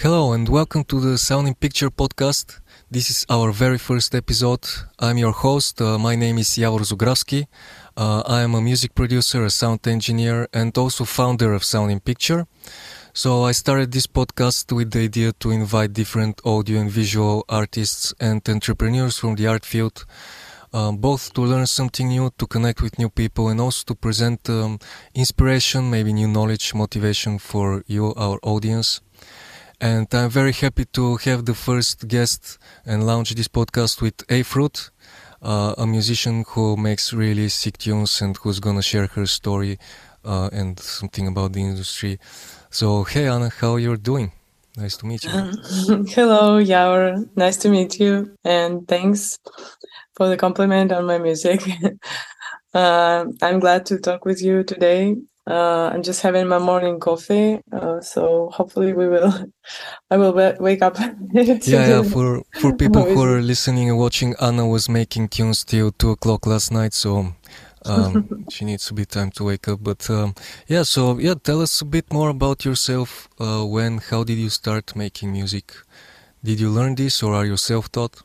Hello and welcome to the Sound in Picture podcast. This is our very first episode. I'm your host. Uh, my name is Javor Zugravsky. Uh, I am a music producer, a sound engineer, and also founder of Sound in Picture. So I started this podcast with the idea to invite different audio and visual artists and entrepreneurs from the art field, um, both to learn something new, to connect with new people, and also to present um, inspiration, maybe new knowledge, motivation for you, our audience. And I'm very happy to have the first guest and launch this podcast with A Fruit, uh, a musician who makes really sick tunes and who's gonna share her story uh, and something about the industry. So, hey Anna, how you're doing? Nice to meet you. Hello, Yaur. Nice to meet you, and thanks for the compliment on my music. uh, I'm glad to talk with you today uh, I'm just having my morning coffee, uh, so hopefully we will. I will wake up. yeah, yeah. For for people who are listening and watching, Anna was making tunes till two o'clock last night, so um, she needs a bit time to wake up. But um, yeah, so yeah, tell us a bit more about yourself. Uh, when, how did you start making music? Did you learn this, or are you self-taught?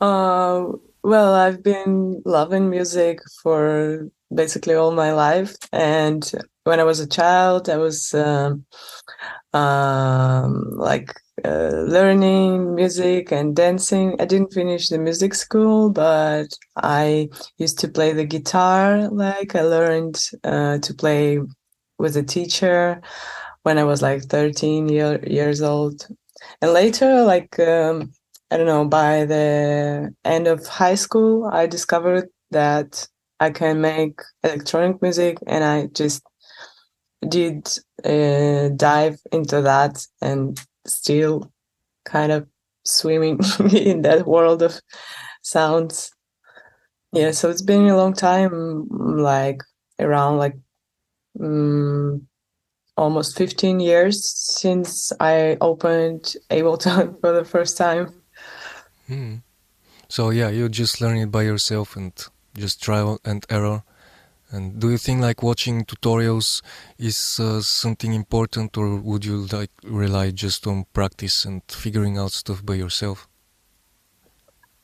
Uh, well, I've been loving music for basically all my life. And when I was a child, I was um, um, like uh, learning music and dancing. I didn't finish the music school, but I used to play the guitar. Like I learned uh, to play with a teacher when I was like 13 year, years old. And later, like, um, I don't know, by the end of high school, I discovered that I can make electronic music, and I just did uh, dive into that and still kind of swimming in that world of sounds. Yeah, so it's been a long time, like around like um, almost 15 years since I opened Ableton for the first time. Hmm. So yeah, you just learn it by yourself and just trial and error. And do you think like watching tutorials is uh, something important, or would you like rely just on practice and figuring out stuff by yourself?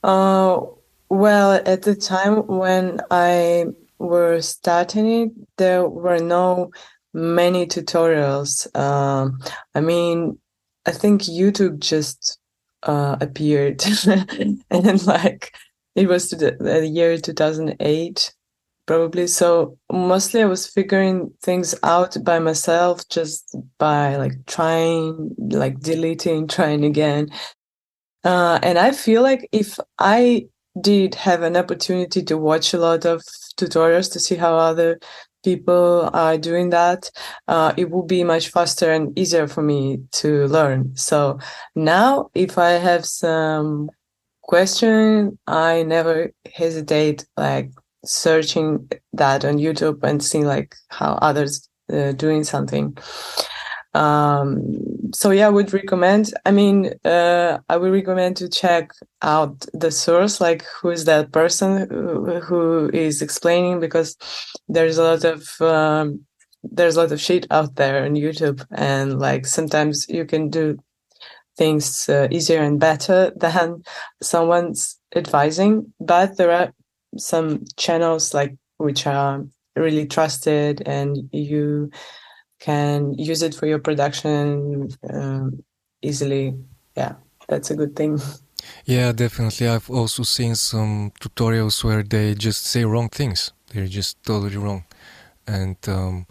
Uh, well, at the time when I were starting it, there were no many tutorials. Um, I mean, I think YouTube just uh, appeared, and then like it was the, the year 2008 probably. So mostly i was figuring things out by myself just by like trying like deleting trying again. Uh, and i feel like if i did have an opportunity to watch a lot of tutorials to see how other people are doing that uh, it will be much faster and easier for me to learn so now if i have some question, I never hesitate like searching that on YouTube and seeing like how others uh, doing something. Um, so yeah, I would recommend. I mean, uh, I would recommend to check out the source, like who is that person who, is explaining, because there's a lot of um, there's a lot of shit out there on YouTube, and like sometimes you can do things uh, easier and better than someone's advising but there are some channels like which are really trusted and you can use it for your production um, easily. Yeah that's a good thing. Yeah definitely. I've also seen some tutorials where they just say wrong things. They're just totally wrong. And um,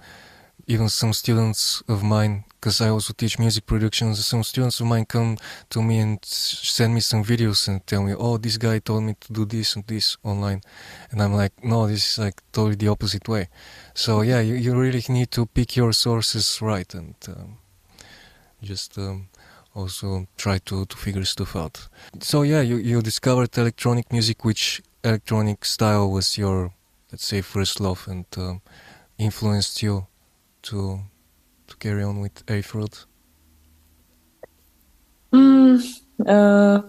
even some students of mine because I also teach music production. Some students of mine come to me and send me some videos and tell me, "Oh, this guy told me to do this and this online," and I'm like, "No, this is like totally the opposite way." So yeah, you, you really need to pick your sources right and um, just um, also try to to figure stuff out. So yeah, you you discovered electronic music, which electronic style was your let's say first love and um, influenced you to to carry on with A Fruit? Mm, uh,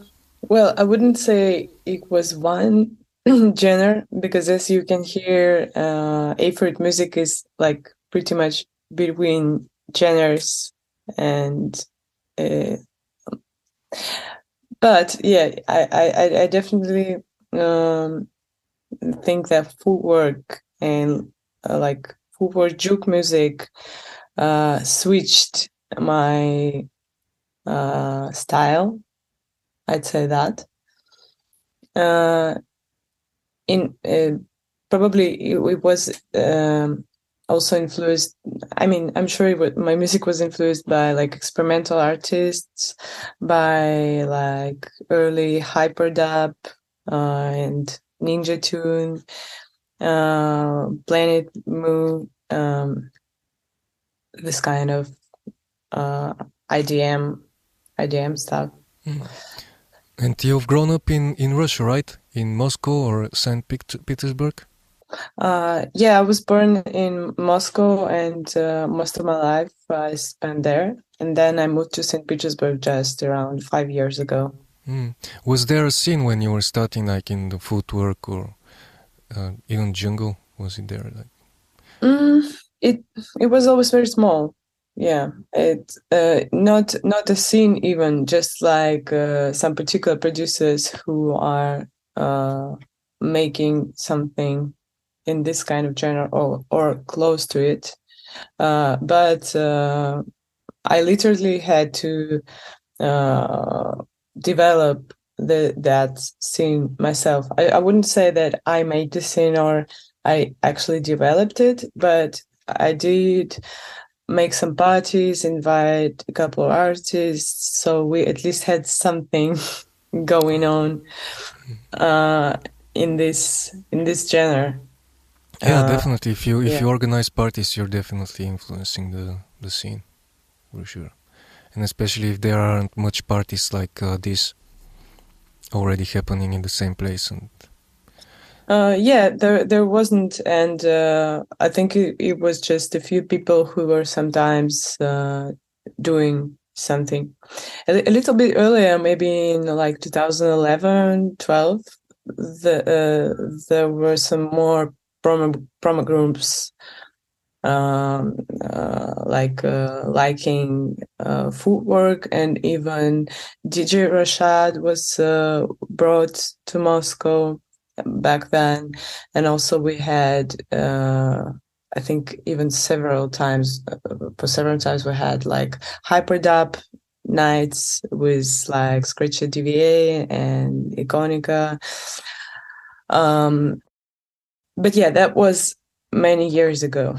well, I wouldn't say it was one genre because, as you can hear, uh, A Fruit music is like pretty much between genres, and uh, but yeah, I, I, I definitely um, think that footwork and uh, like footwork juke music uh, switched my uh, style. I'd say that. Uh, in uh, probably it, it was um, also influenced i mean i'm sure was, my music was influenced by like experimental artists by like early hyperdub uh, and ninja tune uh, Planet Mu. um, this kind of uh, idm idm stuff mm. and you've grown up in in russia right in moscow or st petersburg uh, yeah, I was born in Moscow, and uh, most of my life I spent there. And then I moved to St. Petersburg just around five years ago. Mm. Was there a scene when you were starting, like in the footwork or uh, even jungle? Was it there? Like? Mm, it it was always very small. Yeah, it uh, not not a scene even, just like uh, some particular producers who are uh, making something in this kind of genre or or close to it. Uh, but uh, I literally had to uh, develop the that scene myself. I, I wouldn't say that I made the scene or I actually developed it, but I did make some parties, invite a couple of artists, so we at least had something going on uh, in this in this genre. Yeah, uh, definitely. If you if yeah. you organize parties, you're definitely influencing the the scene, for sure. And especially if there aren't much parties like uh, this already happening in the same place and. Uh, yeah, there there wasn't, and uh, I think it, it, was just a few people who were sometimes uh, doing something. A, a, little bit earlier, maybe in like 2011, 12, the, uh, there were some more promo promo groups um, uh, like uh, liking footwork and even DJ Rashad was brought to Moscow back then, and also we had uh, I think even several times uh, for several times we had like hyperdub nights with like Scratcha DVA and Ikonika. Um, but yeah, that was many years ago.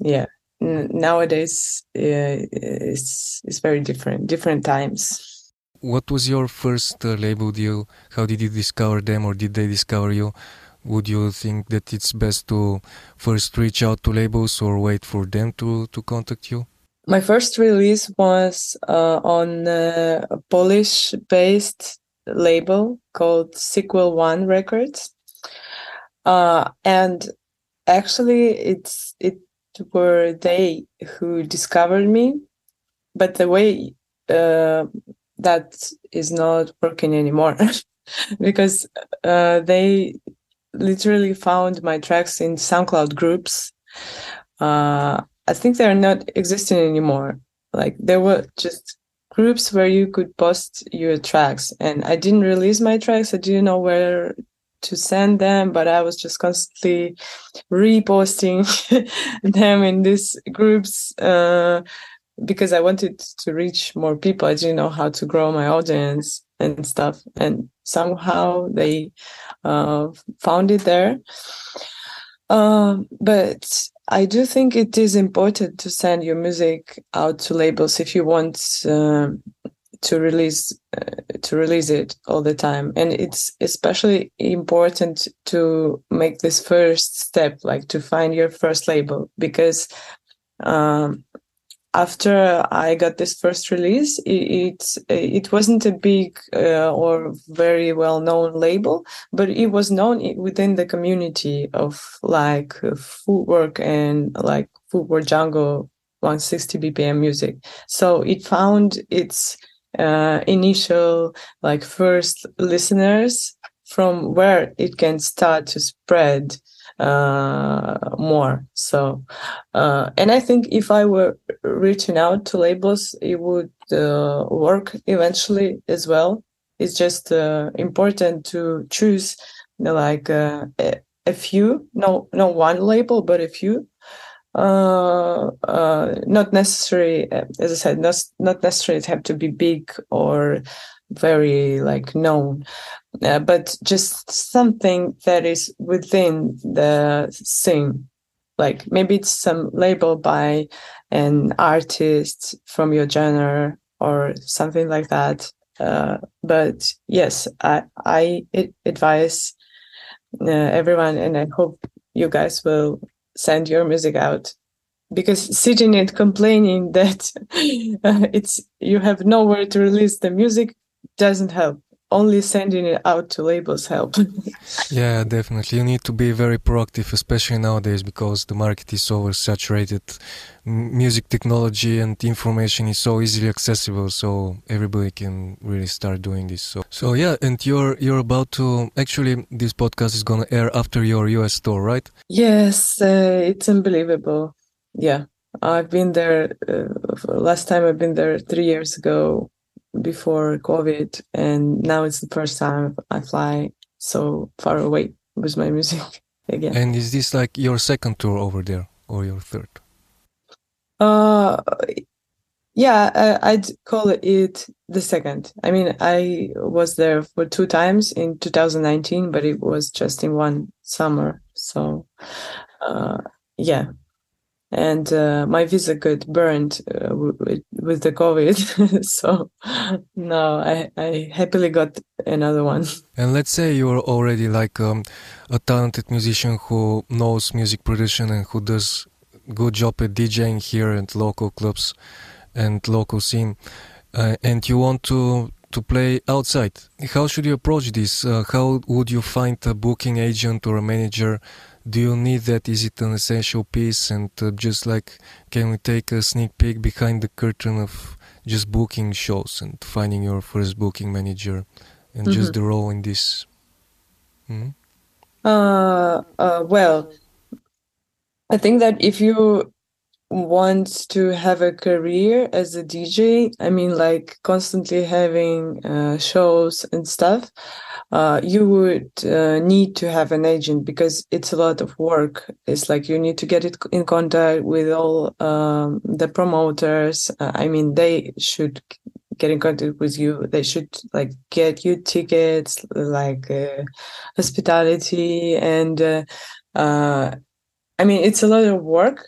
Yeah, N- nowadays uh, it's it's very different, different times. What was your first uh, label deal? How did you discover them, or did they discover you? Would you think that it's best to first reach out to labels or wait for them to to contact you? My first release was uh, on a Polish-based label called Sequel One Records uh, and actually it's it were they who discovered me but the way uh, that is not working anymore. Because uh, they literally found my tracks in soundcloud groups. Uh, i think they're not existing anymore. Like there were just groups where you could post your tracks and i didn't release my tracks. I didn't know where to send them, but I was just constantly reposting them in these groups. Uh, because I wanted to reach more people. I didn't know how to grow my audience and stuff, and somehow they uh, found it there. Uh, but I do think it is important to send your music out to labels if you want uh, to release uh, to release it all the time and it's especially important to make this first step like to find your first label because um, after I got this first release, it it, it wasn't a big uh, or very well known label, but it was known within the community of like footwork and like footwork jungle 160 BPM music. So it found its uh, initial like first listeners from where it can start to spread uh, more. So, uh, and I think if I were reaching out to labels, it would uh, work eventually as well. It's just uh, important to choose like uh, a, a few, no, no one label, but a few uh, not necessary, as I said, not, not necessarily it have to be big or very like known, uh, but just something that is within the scene. Like maybe it's some label by an artist from your genre or something like that. Uh, but yes, I I advise uh, everyone, and I hope you guys will send your music out because sitting and complaining that uh, it's you have nowhere to release the music doesn't help only sending it out to labels help. Yeah definitely. You need to be very proactive especially nowadays because the market is oversaturated. Music technology and information is so easily accessible so everybody can really start doing this. So so yeah and you're you're about to actually this podcast is going to air after your us tour right? Yes uh, it's unbelievable. Yeah i've been there uh, last time i've been there three years ago before COVID, and now it's the first time I fly so far away with my music again. And is this like your second tour over there or your third? Uh, yeah, I, would call it the second. I mean, I was there for two times in 2019, but it was just in one summer. So, uh, yeah, and uh, my visa got burned uh, with, with, the COVID. so now I, I happily got another one. And let's say you're already like um, a talented musician who knows music production and who does good job at DJing here at local clubs and local scene, uh, and you want to to play outside. How should you approach this? Uh, how would you find a booking agent or a manager do you need that? Is it an essential piece? And uh, just like, can we take a sneak peek behind the curtain of just booking shows and finding your first booking manager and mm-hmm. just the role in this? Mm-hmm. Uh, uh, well, I think that if you want to have a career as a DJ, I mean, like constantly having uh, shows and stuff, uh, you would uh, need to have an agent because it's a lot of work. It's like you need to get it in contact with all um, the promoters. Uh, I mean, they should get in contact with you. They should like get you tickets, like uh, hospitality, and uh, I mean, it's a lot of work,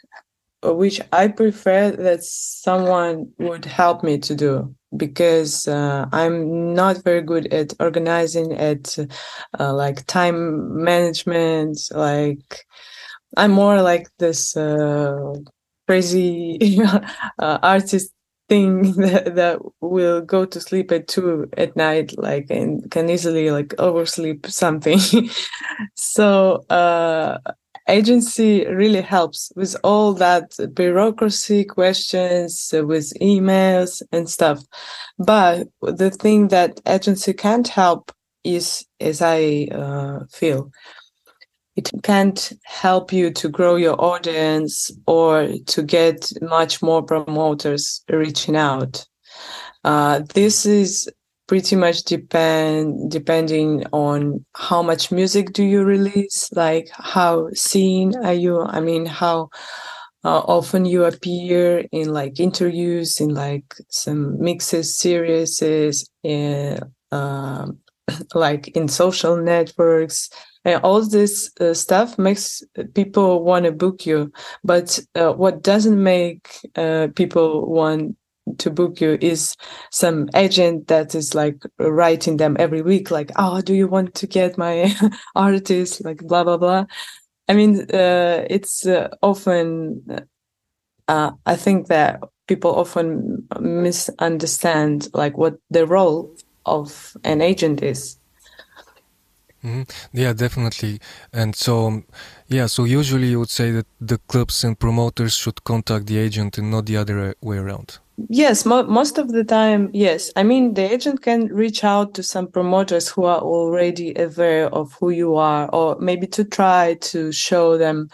which I prefer that someone would help me to do because uh, I'm not very good at organizing, at uh, like time management. Like I'm more like this uh, crazy uh, artist thing that, that will go to sleep at two at night like and can easily like oversleep something so uh agency really helps with all that bureaucracy questions uh, with emails and stuff. But the thing that agency can't help is as i uh, feel it can't help you to grow your audience or to get much more promoters reaching out. Uh, this is pretty much depend depending on how much music do you release like how seen are you i mean how uh, often you appear in like interviews in like some mixes series in, uh, like in social networks. And all this uh, stuff makes people want to book you. But uh, what doesn't make uh, people want to book you is some agent that is like writing them every week like oh do you want to get my artist like blah blah blah i mean uh, it's uh, often uh, i think that people often misunderstand like what the role of an agent is Mm-hmm. Yeah, definitely. And so, yeah, so usually you would say that the clubs and promoters should contact the agent and not the other way around. Yes, mo- most of the time, yes. I mean, the agent can reach out to some promoters who are already aware of who you are, or maybe to try to show them,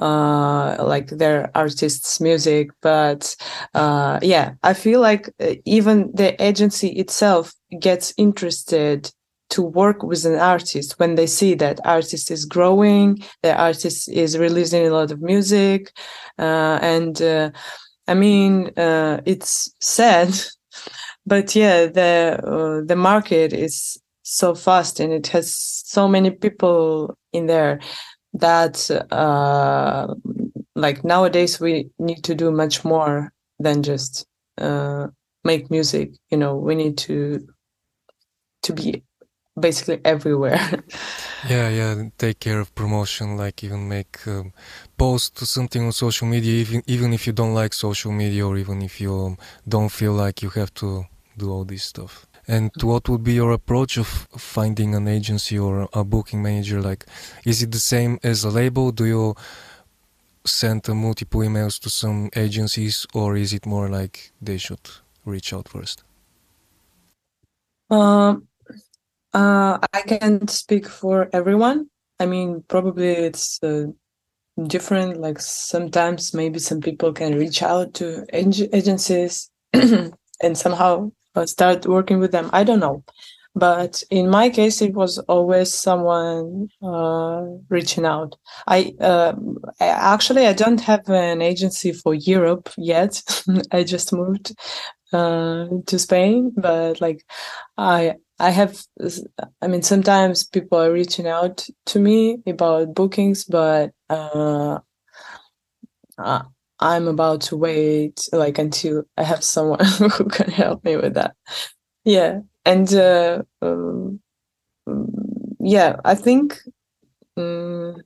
uh, like their artist's music. But uh, yeah, I feel like uh, even the agency itself gets interested to work with an artist when they see that artist is growing, the artist is releasing a lot of music, uh, and uh, I mean, uh, it's sad, but yeah, the uh, the market is so fast and it has so many people in there that uh, like nowadays we need to do much more than just uh, make music. You know, we need to to be basically everywhere. yeah, yeah. Take care of promotion, like even make um, post something on social media, even even if you don't like social media, or even if you um, don't feel like you have to do all this stuff. And what would be your approach of finding an agency or a booking manager? Like, is it the same as a label? Do you send uh, multiple emails to some agencies, or is it more like they should reach out first? Um, uh, I can't speak for everyone. I mean, probably it's uh, different. Like sometimes maybe some people can reach out to ag- agencies and somehow uh, start working with them. I don't know. But in my case, it was always someone uh, reaching out. I, uh, actually I don't have an agency for Europe yet. I just moved uh, to Spain, but like I I have, I mean, sometimes people are reaching out to me about bookings, but uh, uh, I'm about to wait like until I have someone who can help me with that. Yeah, and uh, um, yeah, I think um,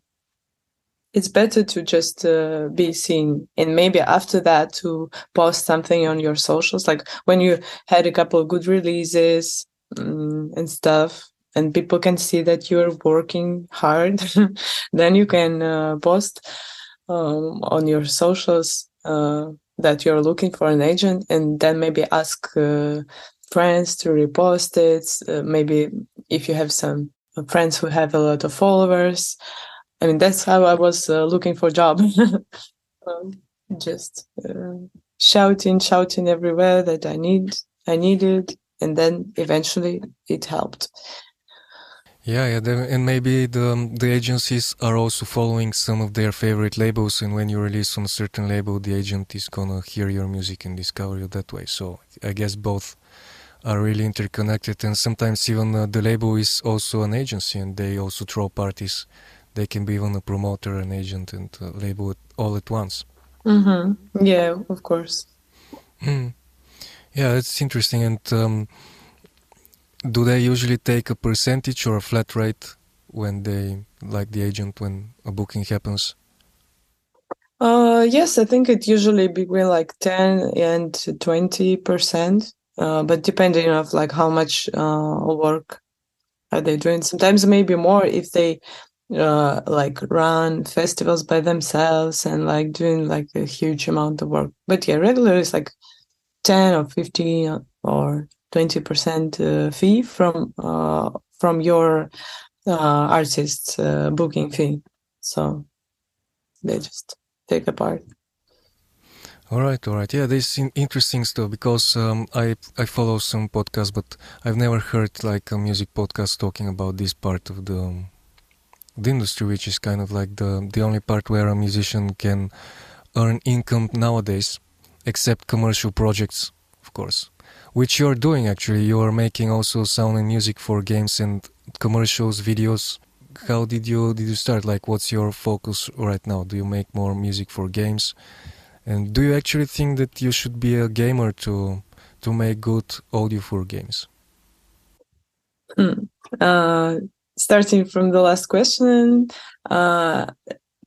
it's better to just uh, be seen, and maybe after that to post something on your socials, like when you had a couple of good releases um, and stuff and people can see that you're working hard then you can uh, post um, on your socials uh, that you're looking for an agent and then maybe ask uh, friends to repost it uh, maybe if you have some friends who have a lot of followers. I mean that's how i was uh, looking for job. Um, just uh, shouting shouting everywhere that i need i needed and then eventually it helped. Yeah, yeah, and maybe the the agencies are also following some of their favorite labels, and when you release on a certain label, the agent is gonna hear your music and discover you that way. So I guess both are really interconnected, and sometimes even uh, the label is also an agency, and they also throw parties. They can be even a promoter, an agent, and label it all at once. Mm-hmm. Yeah, of course. Mm. Yeah, that's interesting. And um, do they usually take a percentage or a flat rate when they, like the agent, when a booking happens? Uh, yes, I think it usually between like 10 and 20 percent, uh, but depending on like how much uh, work are they doing. Sometimes maybe more if they uh, like run festivals by themselves and like doing like a huge amount of work. But yeah, regular is like 10 or 15 or 20 percent uh, fee from uh, from your uh, artist's booking fee. So they just take a part. All right, all right. Yeah, this is interesting stuff because um, I I follow some podcasts, but I've never heard like a music podcast talking about this part of the um, the industry, which is kind of like the the only part where a musician can earn income nowadays except commercial projects, of course, which you're doing actually. You're making also sound and music for games and commercials, videos. How did you did you start? Like, what's your focus right now? Do you make more music for games? And do you actually think that you should be a gamer to to make good audio for games? Mm. Uh, starting from the last question, uh,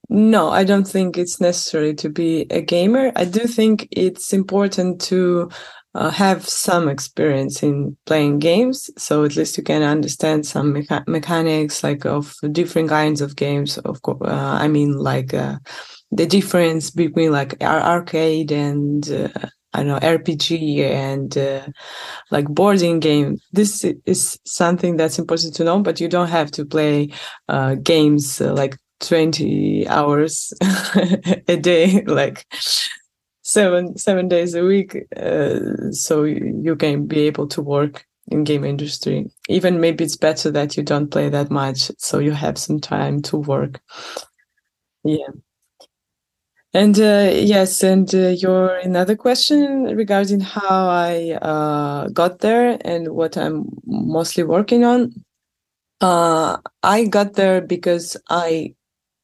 no, I don't think it's necessary to be a gamer. I do think it's important to uh, have some experience in playing games, so at least you can understand some mecha- mechanics, like of different kinds of games. Of course, uh, I mean, like uh, the difference between like arcade and uh, I know RPG and uh, like boarding game. This is something that's important to know, but you don't have to play uh, games uh, like 20 hours a day, like seven seven days a week. Uh, so you can be able to work in game industry. Even maybe it's better that you don't play that much, so you have some time to work. Yeah. And uh, yes, and uh, your another question regarding how I uh, got there and what I'm mostly working on. Uh, I got there because I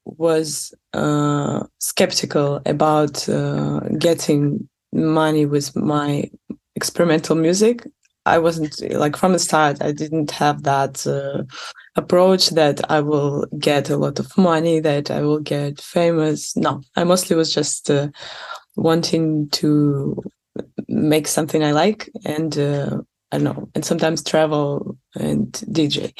was uh, skeptical about uh, getting money with my experimental music. I wasn't like from the start. I didn't have that approach that I will get a lot of money, that I will get famous. No, I mostly was just uh, wanting to make something I like and uh, I don't know, and sometimes travel and DJ.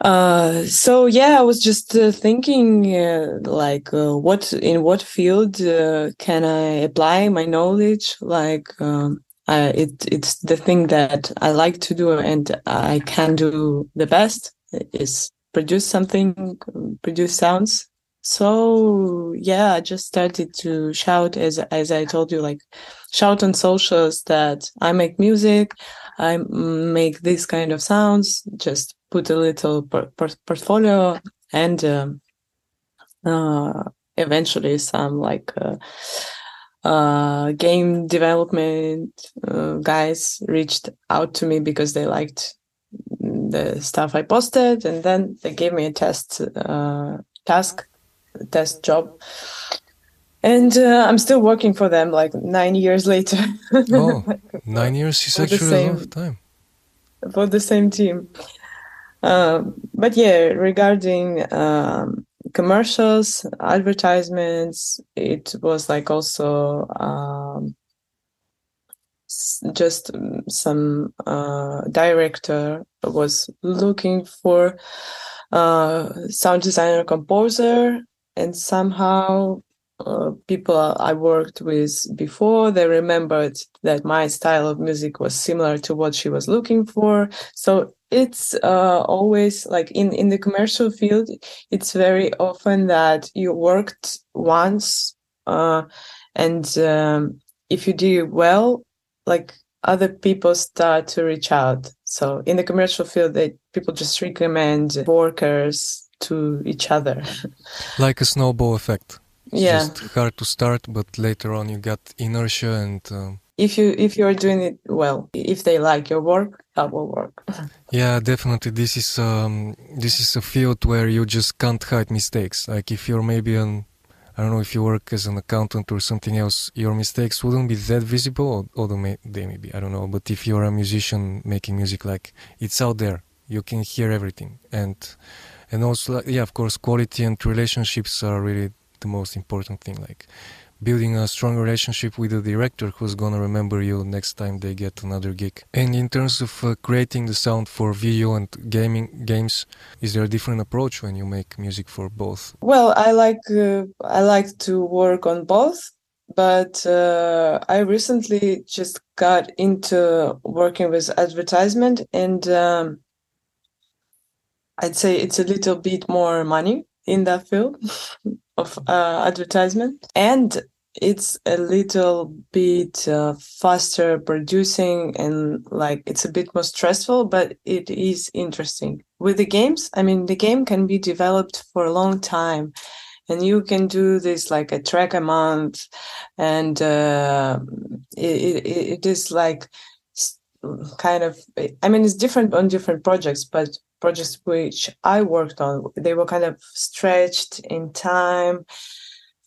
Uh, so yeah, I was just uh, thinking, uh, like, uh, what in what field uh, can I apply my knowledge? Like, um, I, it it's the thing that I like to do and I can do the best is produce something, produce sounds. So yeah, I just started to shout as as I told you, like shout on socials that I make music, I make this kind of sounds. Just put a little por- por- portfolio and um, uh, eventually some like uh, uh, game development uh, guys reached out to me because they liked the stuff I posted, and then they gave me a test uh, task, test job, and uh, I'm still working for them like nine years later. oh, nine years is actually same, a lot of time for the same team. Um, but yeah, regarding um, commercials, advertisements, it was like also um, just um, some uh, director was looking for uh, sound designer composer and somehow uh, people I worked with before they remembered that my style of music was similar to what she was looking for. So it's uh, always like in in the commercial field it's very often that you worked once uh, and um, if you do well like other people start to reach out. So in the commercial field, they people just recommend workers to each other. like a snowball effect. It's yeah. just hard to start, but later on you got inertia and. Um, if you if you are doing it well, if they like your work, that will work. yeah, definitely. This is um this is a field where you just can't hide mistakes. Like if you're maybe an I don't know if you work as an accountant or something else, your mistakes wouldn't be that visible, although may, they may be. I don't know. But if you're a musician making music, like it's out there, you can hear everything, and and also, yeah, of course, quality and relationships are really the most important thing. Like building a strong relationship with the director who's gonna remember you next time they get another gig. And in terms of uh, creating the sound for video and gaming games, is there a different approach when you make music for both? Well, I like uh, I like to work on both, but uh, I recently just got into working with advertisement, and um, I'd say it's a little bit more money in that field. of uh, advertisement and it's a little bit uh, faster producing and like it's a bit more stressful but it is interesting with the games i mean the game can be developed for a long time and you can do this like a track a month and uh, it, it, it is like kind of i mean it's different on different projects but projects which I worked on, they were kind of stretched in time,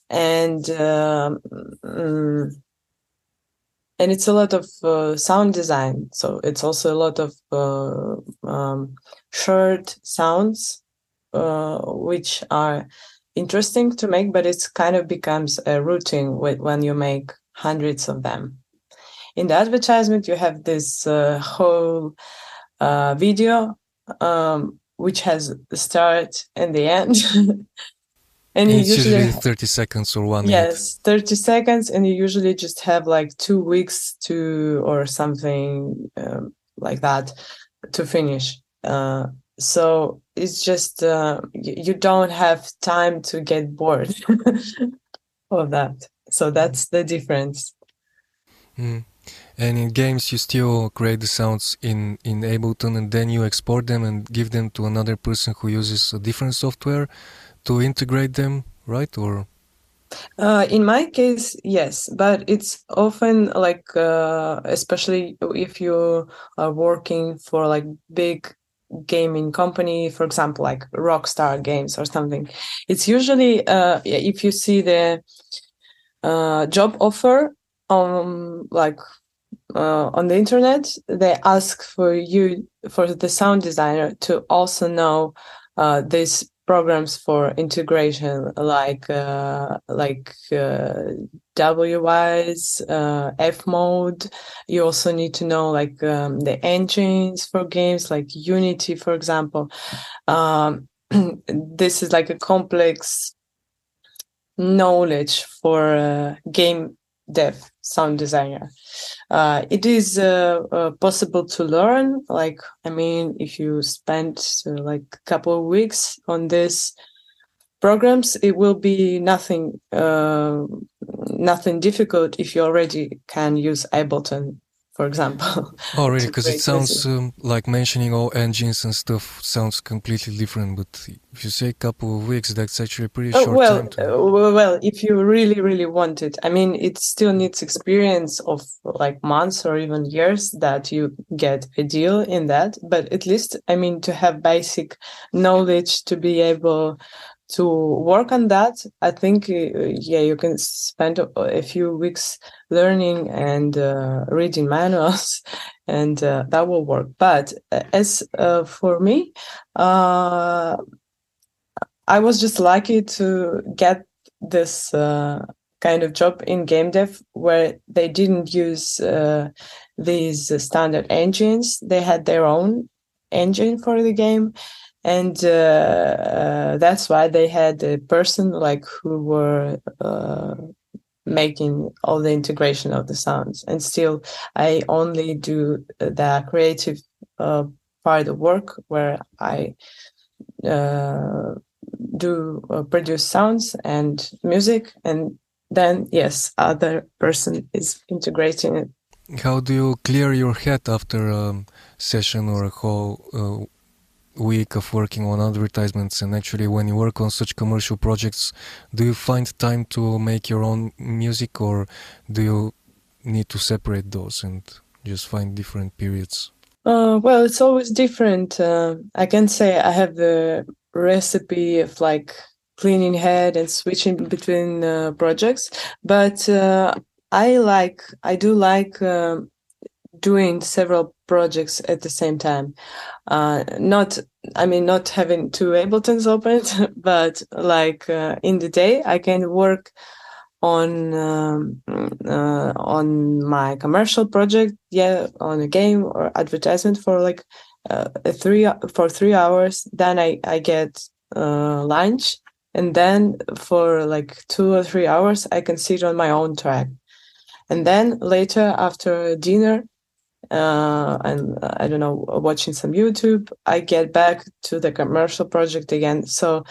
and um, mm, and it's a lot of uh, sound design. So it's also a lot of uh, um, short sounds, uh, which are interesting to make, but it's kind of becomes a routine when you make hundreds of them. In the advertisement, you have this uh, whole uh, video um, which has the start and the end. and, and you usually, usually 30 seconds or one yes minute. 30 seconds and you usually just have like two weeks to or something um, like that to finish uh, so it's just uh, you don't have time to get bored of that so that's the difference mm. And in games you still create the sounds in in ableton and then you export them and give them to another person who uses a different software to integrate them right or uh, in my case, yes, but it's often like, uh, especially if you are working for like big gaming company, for example, like Rockstar Games or something. It's usually uh, if you see the uh, job offer on like uh, on the internet, they ask for you for the sound designer to also know uh, this programs for integration like uh, like uh, Wwise, uh, FMOD. You also need to know like um, the engines for games like Unity, for example. Um, this is like a complex knowledge for a game dev sound designer. Uh, it is uh, uh, possible to learn. Like, I mean, if you spend like a couple of weeks on this programs, it will be nothing, uh, nothing difficult if you already can use Ableton for example. Oh, really? Because it sounds um, like mentioning all engines and stuff sounds completely different. But if you say a couple of weeks, that's actually pretty oh, short well, time. To... Uh, well, if you really, really want it, I mean, it still needs experience of like months or even years that you get a deal in that. But at least, I mean, to have basic knowledge to be able to work on that i think uh, yeah you can spend a few weeks learning and uh, reading manuals and uh, that will work. But uh, as uh, for me uh, i was just lucky to get this kind of job in game dev where they didn't use these standard engines. They had their own engine for the game and uh, uh, that's why they had a person like who were uh, making all the integration of the sounds. And still i only do the creative uh, part of work where i uh, do uh, produce sounds and music. And then yes other person is integrating it. How do you clear your head after a session or a whole week of working on advertisements and actually when you work on such commercial projects do you find time to make your own music or do you need to separate those and just find different periods? Uh, well it's always different. Uh, i can say i have the recipe of like cleaning head and switching between uh, projects but uh, i like i do like um, doing several projects at the same time. Uh, not, I mean, not having two Abletons open, but like uh, in the day, I can work on um, uh, on my commercial project, yeah, on a game or advertisement for like uh, three for three hours. Then I I get uh, lunch, and then for like two or three hours, I can sit on my own track. And then later, after dinner, uh, and I don't know, watching some YouTube, I get back to the commercial project again. So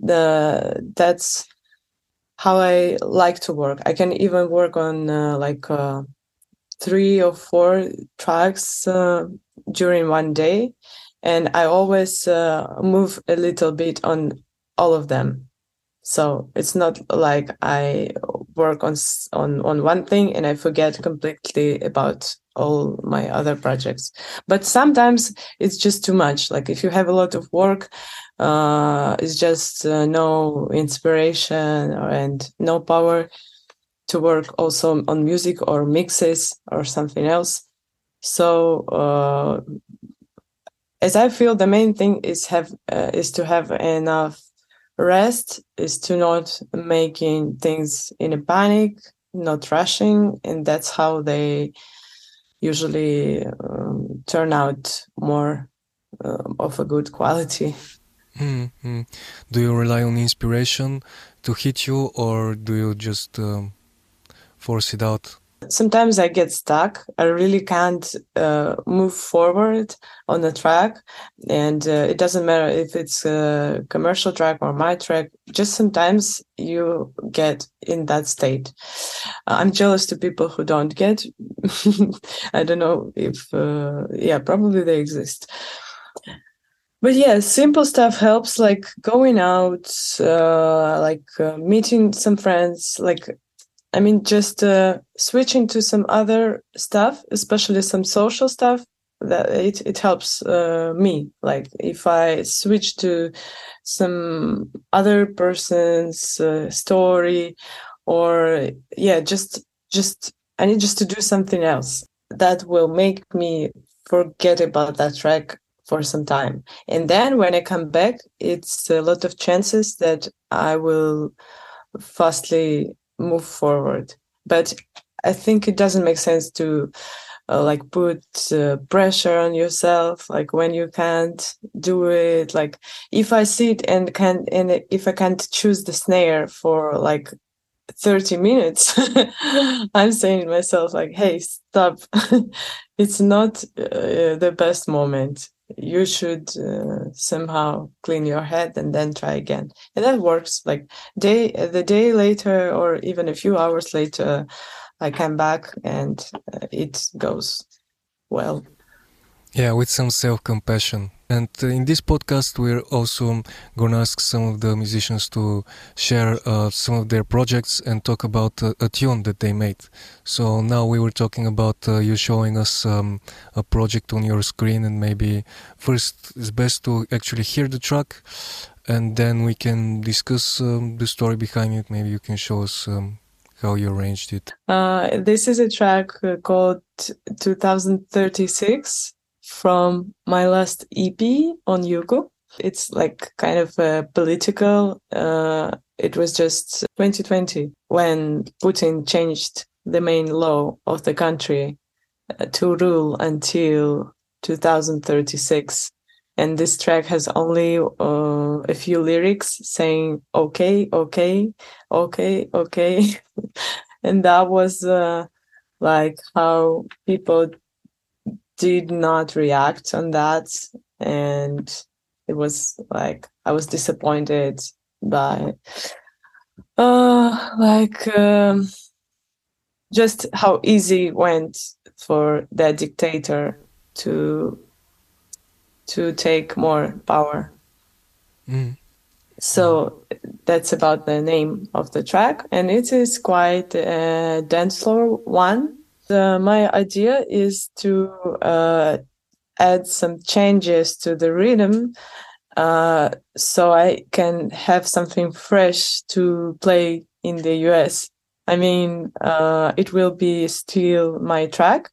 the that's how I like to work. I can even work on uh, like uh, three or four tracks uh, during one day, and I always uh, move a little bit on all of them. So it's not like I work on on on one thing and I forget completely about all my other projects. But sometimes it's just too much. Like if you have a lot of work, uh, it's just uh, no inspiration and no power to work also on music or mixes or something else. So uh, as I feel, the main thing is have uh, is to have enough rest, is to not making things in a panic, not rushing, and that's how they usually um, turn out more uh, of a good quality. Mm-hmm. Do you rely on inspiration to hit you, or do you just um, force it out? Sometimes I get stuck. I really can't uh, move forward on the track, and uh, it doesn't matter if it's a commercial track or my track. Just sometimes you get in that state. I'm jealous to people who don't get. I don't know if, uh, yeah, probably they exist but yeah simple stuff helps like going out uh, like uh, meeting some friends like i mean just uh, switching to some other stuff especially some social stuff that it, it helps uh, me like if i switch to some other person's uh, story or yeah just just i need just to do something else that will make me forget about that track for some time. And then when I come back, it's a lot of chances that I will fastly move forward. But I think it doesn't make sense to uh, like put uh, pressure on yourself like when you can't do it. Like if i sit and can and if i can't choose the snare for like 30 minutes i'm saying to myself like hey stop. It's not uh, the best moment you should uh, somehow clean your head and then try again. And that works like day the day later or even a few hours later i come back and uh, it goes well. Yeah with some self-compassion and in this podcast, we're also going to ask some of the musicians to share uh, some of their projects and talk about a tune that they made. So now we were talking about uh, you showing us um, a project on your screen, and maybe first it's best to actually hear the track, and then we can discuss um, the story behind it. Maybe you can show us. Um, how you arranged it? Uh, this is a track called 2036 from my last EP on Yuku. It's like kind of a political. Uh, it was just 2020 when Putin changed the main law of the country uh, to rule until 2036. And this track has only uh, a few lyrics saying, okay, okay, okay, okay. and that was uh, like how people did not react on that and it was like i was disappointed by uh like um, just how easy it went for that dictator to to take more power mm. so that's about the name of the track and it is quite a dance floor one uh, my idea is to uh, add some changes to the rhythm uh, so I can have something fresh to play in the US. I mean, uh, it will be still my track,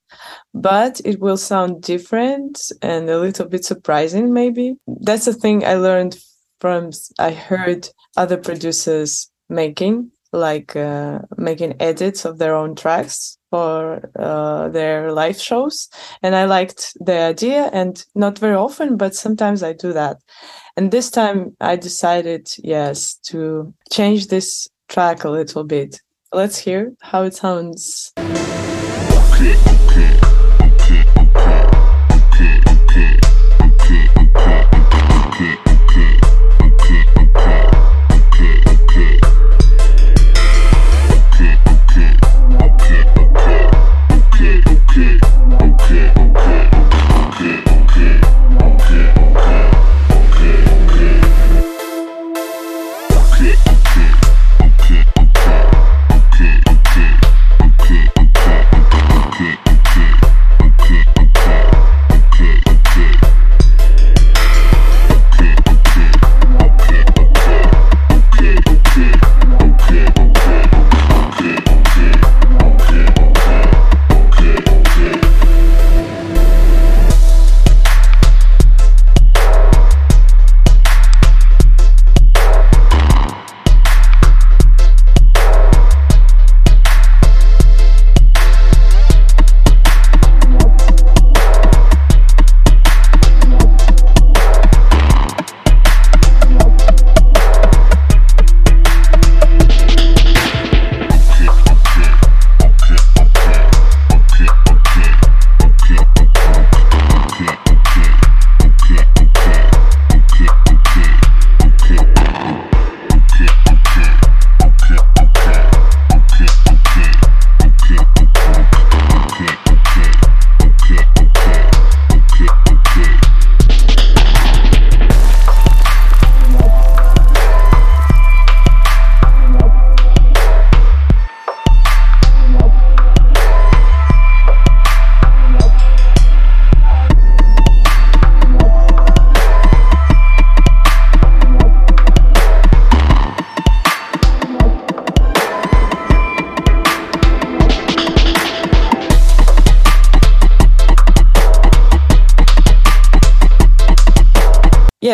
but it will sound different and a little bit surprising, maybe. That's a thing I learned from, I heard other producers making, like uh, making edits of their own tracks for uh, their live shows and i liked the idea and not very often but sometimes i do that. And this time i decided yes to change this track a little bit. Let's hear how it sounds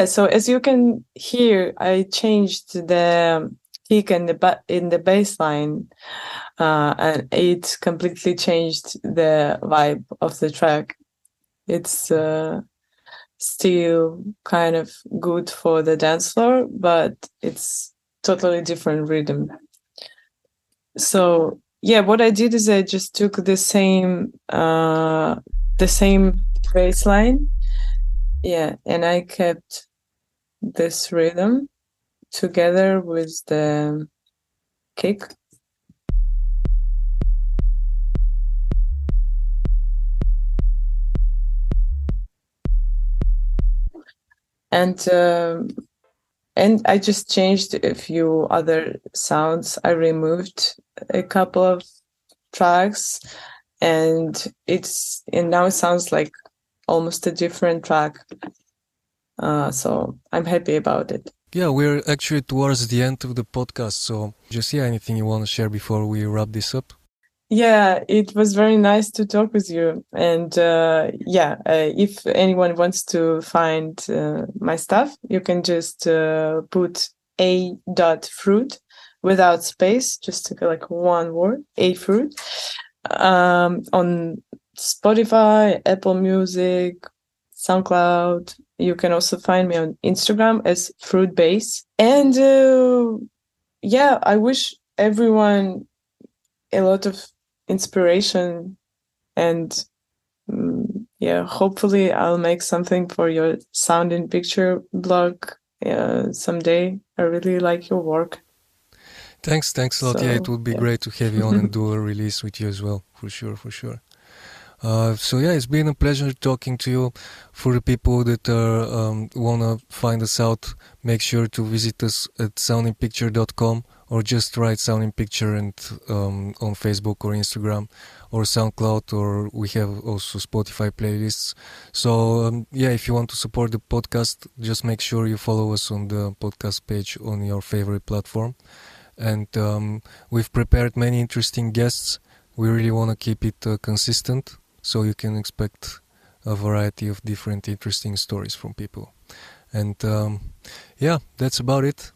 yeah, so as you can hear, I changed the kick and the ba- in the bass line, uh, and it completely changed the vibe of the track. It's uh, still kind of good for the dance floor, but it's totally different rhythm. So yeah, what I did is I just took the same uh, the same bass line, yeah, and I kept this rhythm together with the kick. And um, and I just changed a few other sounds. I removed a couple of tracks, and it's and now it sounds like almost a different track. Uh, so I'm happy about it. Yeah, we're actually towards the end of the podcast. So, just yeah, anything you want to share before we wrap this up? Yeah, it was very nice to talk with you. And uh, yeah, uh, if anyone wants to find uh, my stuff, you can just uh, put a dot fruit without space, just like one word, a fruit, um, on Spotify, Apple Music, SoundCloud. You can also find me on Instagram as Fruit Base. And uh, yeah, I wish everyone a lot of inspiration and um, yeah, hopefully I'll make something for your Sound in Picture blog uh, someday. I really like your work. Thanks, thanks a lot. So, yeah, it would be yeah. great to have you on and do a release with you as well, for sure, for sure. Uh, so yeah, it's been a pleasure talking to you. For the people that are, um, wanna find us out, make sure to visit us at soundinpicture.com or just write Sound in Picture and um, on Facebook or Instagram or SoundCloud or we have also Spotify playlists. So um, yeah, if you want to support the podcast, just make sure you follow us on the podcast page on your favorite platform. And um, we've prepared many interesting guests. We really want to keep it uh, consistent so you can expect a variety of different interesting stories from people. And um, yeah, that's about it.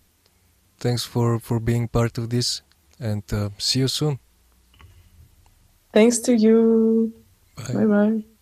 Thanks for, for being part of this and uh, see you soon. Thanks to you. Bye bye.